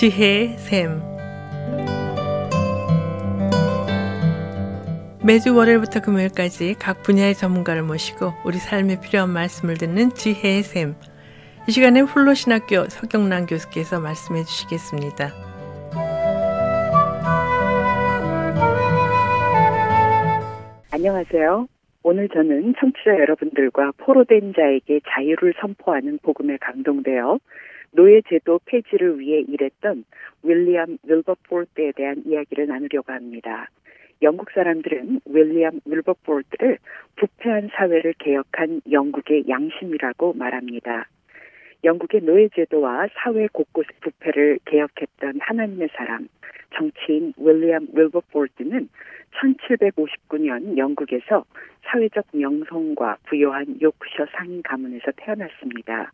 지혜의 샘 매주 월요일부터 금요일까지 각 분야의 전문가를 모시고 우리 삶에 필요한 말씀을 듣는 지혜의 샘. 이 시간에 훌로신학교 서경란 교수께서 말씀해 주시겠습니다. 안녕하세요. 오늘 저는 청취자 여러분들과 포로된 자에게 자유를 선포하는 복음에 감동되어 노예 제도 폐지를 위해 일했던 윌리엄 윌버포트에 대한 이야기를 나누려고 합니다. 영국 사람들은 윌리엄 윌버포트를 부패한 사회를 개혁한 영국의 양심이라고 말합니다. 영국의 노예제도와 사회 곳곳의 부패를 개혁했던 하나님의 사람, 정치인 윌리엄 윌버포트는 1759년 영국에서 사회적 명성과 부요한 요크셔 상인 가문에서 태어났습니다.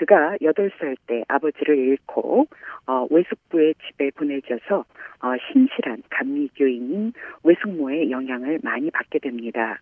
그가 8살 때 아버지를 잃고 어, 외숙부의 집에 보내져서 어, 신실한 감리교인인 외숙모의 영향을 많이 받게 됩니다.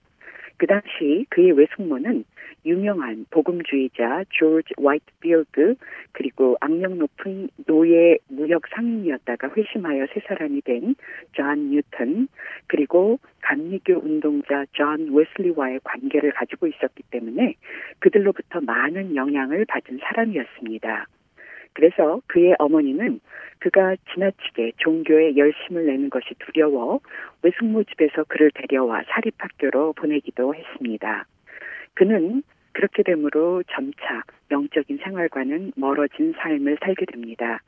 그 당시 그의 외숙모는 유명한 복음주의자 조지 화이트필드 그리고 악명 높은 노예 무역 상인이었다가 회심하여 새 사람이 된 존 뉴턴 그리고 감리교 운동자 존 웨슬리와의 관계를 가지고 있었기 때문에 그들로부터 많은 영향을 받은 사람이었습니다. 그래서 그의 어머니는 그가 지나치게 종교에 열심을 내는 것이 두려워 외숙모 집에서 그를 데려와 사립학교로 보내기도 했습니다. 그는 그렇게 되므로 점차 영적인 생활과는 멀어진 삶을 살게 됩니다.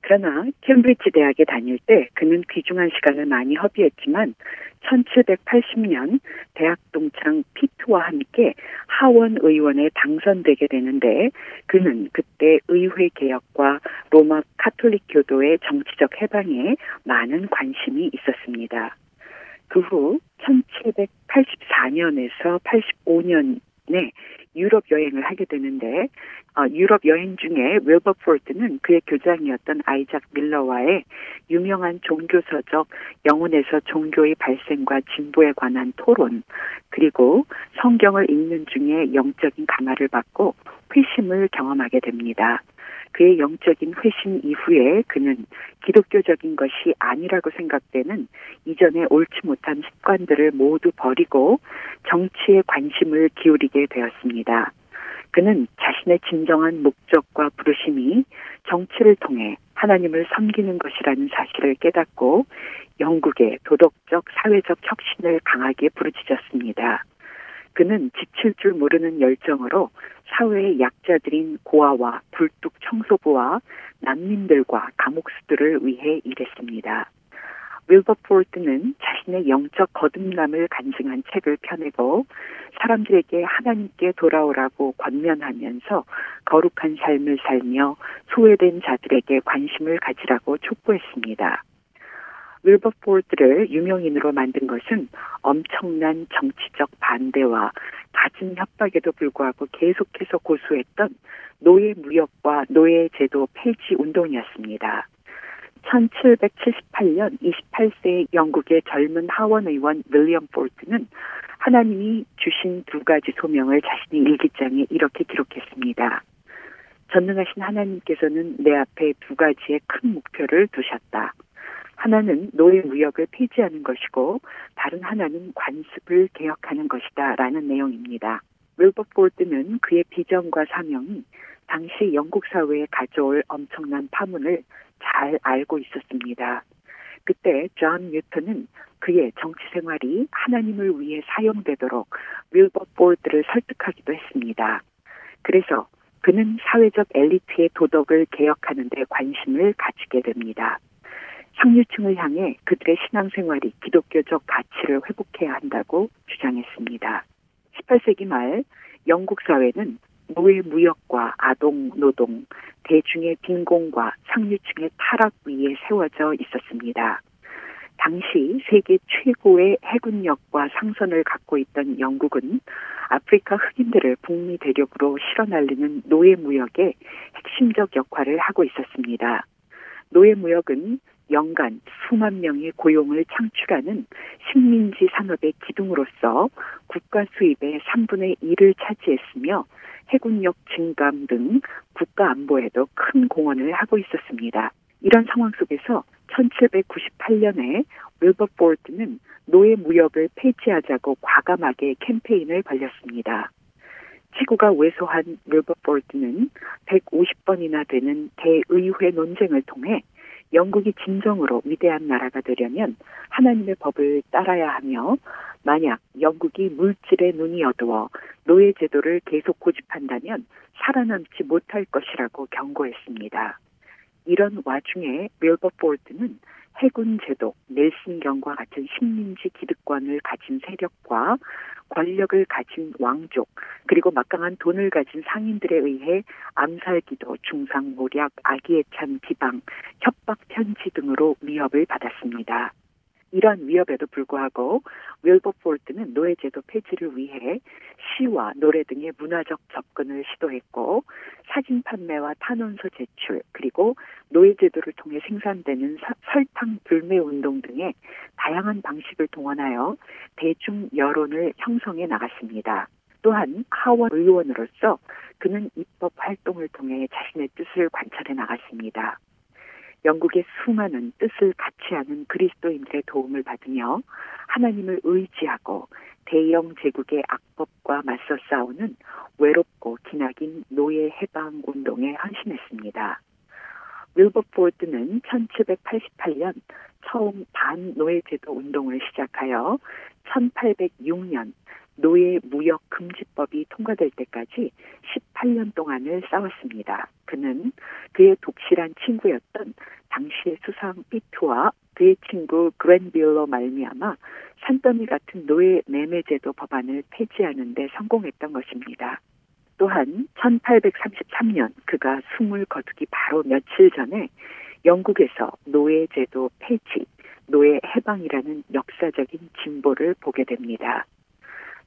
그러나 캠브리지 대학에 다닐 때 그는 귀중한 시간을 많이 허비했지만 1780년 대학 동창 피트와 함께 하원 의원에 당선되게 되는데 그는 그때 의회 개혁과 로마 카톨릭 교도의 정치적 해방에 많은 관심이 있었습니다. 그 후 1784년에서 85년에 유럽 여행을 하게 되는데 어, 유럽 여행 중에 윌버포트는 그의 교장이었던 아이작 밀러와의 유명한 종교 서적 영혼에서 종교의 발생과 진보에 관한 토론 그리고 성경을 읽는 중에 영적인 감화를 받고 회심을 경험하게 됩니다. 그의 영적인 회심 이후에 그는 기독교적인 것이 아니라고 생각되는 이전에 옳지 못한 습관들을 모두 버리고 정치에 관심을 기울이게 되었습니다. 그는 자신의 진정한 목적과 부르심이 정치를 통해 하나님을 섬기는 것이라는 사실을 깨닫고 영국의 도덕적 사회적 혁신을 강하게 부르짖었습니다. 그는 지칠 줄 모르는 열정으로 사회의 약자들인 고아와 불뚝 청소부와 난민들과 감옥수들을 위해 일했습니다. 윌버포트는 자신의 영적 거듭남을 간증한 책을 펴내고 사람들에게 하나님께 돌아오라고 권면하면서 거룩한 삶을 살며 소외된 자들에게 관심을 가지라고 촉구했습니다. 윌버포트를 유명인으로 만든 것은 엄청난 정치적 반대와 갖은 협박에도 불구하고 계속해서 고수했던 노예 무역과 노예 제도 폐지 운동이었습니다. 1778년 28세의 영국의 젊은 하원 의원 윌리엄 포트는 하나님이 주신 두 가지 소명을 자신의 일기장에 이렇게 기록했습니다. 전능하신 하나님께서는 내 앞에 두 가지의 큰 목표를 두셨다. 하나는 노예 무역을 폐지하는 것이고 다른 하나는 관습을 개혁하는 것이다 라는 내용입니다. 윌버포드는 그의 비전과 사명이 당시 영국 사회에 가져올 엄청난 파문을 잘 알고 있었습니다. 그때 존 뉴턴은 그의 정치 생활이 하나님을 위해 사용되도록 윌버포스를 설득하기도 했습니다. 그래서 그는 사회적 엘리트의 도덕을 개혁하는 데 관심을 가지게 됩니다. 상류층을 향해 그들의 신앙생활이 기독교적 가치를 회복해야 한다고 주장했습니다. 18세기 말 영국 사회는 노예 무역과 아동 노동, 대중의 빈곤과 상류층의 타락 위에 세워져 있었습니다. 당시 세계 최고의 해군력과 상선을 갖고 있던 영국은 아프리카 흑인들을 북미 대륙으로 실어 날리는 노예 무역에 핵심적 역할을 하고 있었습니다. 노예 무역은 연간 수만 명의 고용을 창출하는 식민지 산업의 기둥으로서 국가 수입의 3분의 1을 차지했으며 해군력 증감 등 국가 안보에도 큰 공헌을 하고 있었습니다. 이런 상황 속에서 1798년에 윌버포드는 노예 무역을 폐지하자고 과감하게 캠페인을 벌렸습니다. 지구가 왜소한 윌버포드는 150번이나 되는 대의회 논쟁을 통해 영국이 진정으로 위대한 나라가 되려면 하나님의 법을 따라야 하며 만약 영국이 물질에 눈이 어두워 노예 제도를 계속 고집한다면 살아남지 못할 것이라고 경고했습니다. 이런 와중에 밀버포드는 해군 제도, 넬슨경과 같은 식민지 기득권을 가진 세력과 권력을 가진 왕족, 그리고 막강한 돈을 가진 상인들에 의해 암살기도, 중상모략, 아기애찬 비방, 협박 편지 등으로 위협을 받았습니다. 이런 위협에도 불구하고 윌버포트는 노예제도 폐지를 위해 시와 노래 등의 문화적 접근을 시도했고 사진 판매와 탄원서 제출 그리고 노예 제도를 통해 생산되는 사, 설탕 불매 운동 등의 다양한 방식을 동원하여 대중 여론을 형성해 나갔습니다. 또한 하원 의원으로서 그는 입법 활동을 통해 자신의 뜻을 관찰해 나갔습니다. 영국의 수많은 뜻을 같이 하는 그리스도인들의 도움을 받으며 하나님을 의지하고 대영 제국의 악법과 맞서 싸우는 외롭고 기나긴 노예 해방 운동에 헌신했습니다. 윌버포드는 1788년 처음 반노예제도 운동을 시작하여 1806년 노예 무역 금지법이 통과될 때까지 18년 동안을 싸웠습니다. 그는 그의 독실한 친구였던 당시의 수상 피투와 그의 친구 그랜빌로 말미암아 산더미 같은 노예 매매제도 법안을 폐지하는 데 성공했던 것입니다. 또한 1833년 그가 숨을 거두기 바로 며칠 전에 영국에서 노예제도 폐지, 노예 해방이라는 역사적인 진보를 보게 됩니다.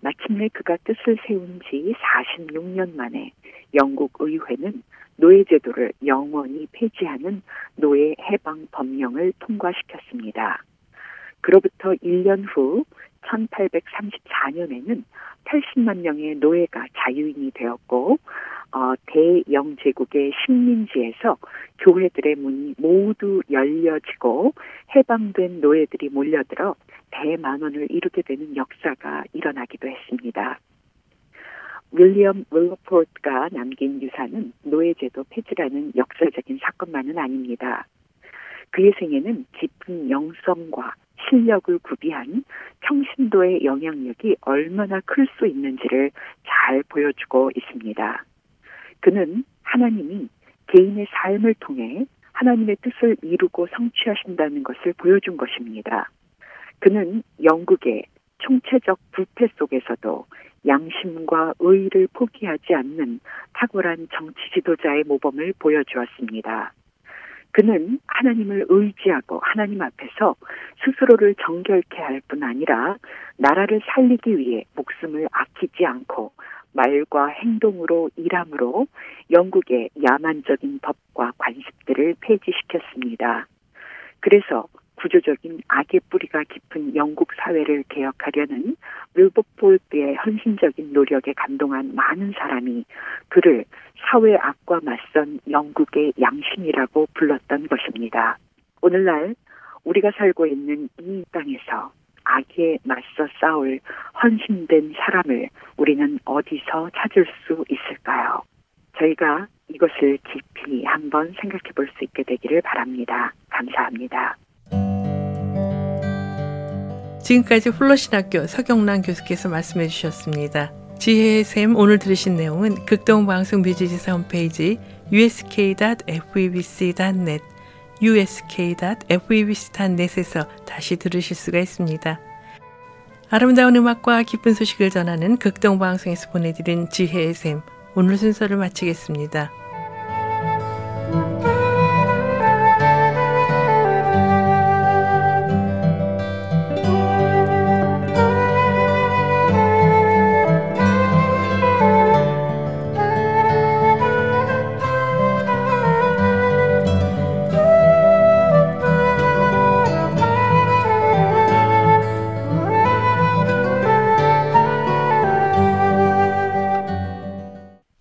마침내 그가 뜻을 세운 지 46년 만에 영국 의회는 노예제도를 영원히 폐지하는 노예 해방 법령을 통과시켰습니다. 그로부터 1년 후 1834년에는 80만 명의 노예가 자유인이 되었고 어, 대영제국의 식민지에서 교회들의 문이 모두 열려지고 해방된 노예들이 몰려들어 대만원을 이루게 되는 역사가 일어나기도 했습니다. 윌리엄 윌러포트가 남긴 유산은 노예제도 폐지라는 역사적인 사건만은 아닙니다. 그의 생애는 깊은 영성과 실력을 구비한 평신도의 영향력이 얼마나 클 수 있는지를 잘 보여주고 있습니다. 그는 하나님이 개인의 삶을 통해 하나님의 뜻을 이루고 성취하신다는 것을 보여준 것입니다. 그는 영국의 총체적 불패 속에서도 양심과 의를 포기하지 않는 탁월한 정치 지도자의 모범을 보여주었습니다. 그는 하나님을 의지하고 하나님 앞에서 스스로를 정결케 할 뿐 아니라 나라를 살리기 위해 목숨을 아끼지 않고 말과 행동으로 일함으로 영국의 야만적인 법과 관습들을 폐지시켰습니다. 그래서 구조적인 악의 뿌리가 깊은 영국 사회를 개혁하려는 윌버폴드의 헌신적인 노력에 감동한 많은 사람이 그를 사회 악과 맞선 영국의 양심이라고 불렀던 것입니다. 오늘날 우리가 살고 있는 이 땅에서 악에 맞서 싸울 헌신된 사람을 우리는 어디서 찾을 수 있을까요? 저희가 이것을 깊이 한번 생각해 볼 수 있게 되기를 바랍니다. 감사합니다. 지금까지 훌러신학교 서경란 교수께서 말씀해 주셨습니다. 지혜의 샘 오늘 들으신 내용은 극동방송 뮤지지사 홈페이지 usk.febc.net usk.febc.net에서 다시 들으실 수가 있습니다. 아름다운 음악과 기쁜 소식을 전하는 극동방송에서 보내드린 지혜의 샘 오늘 순서를 마치겠습니다.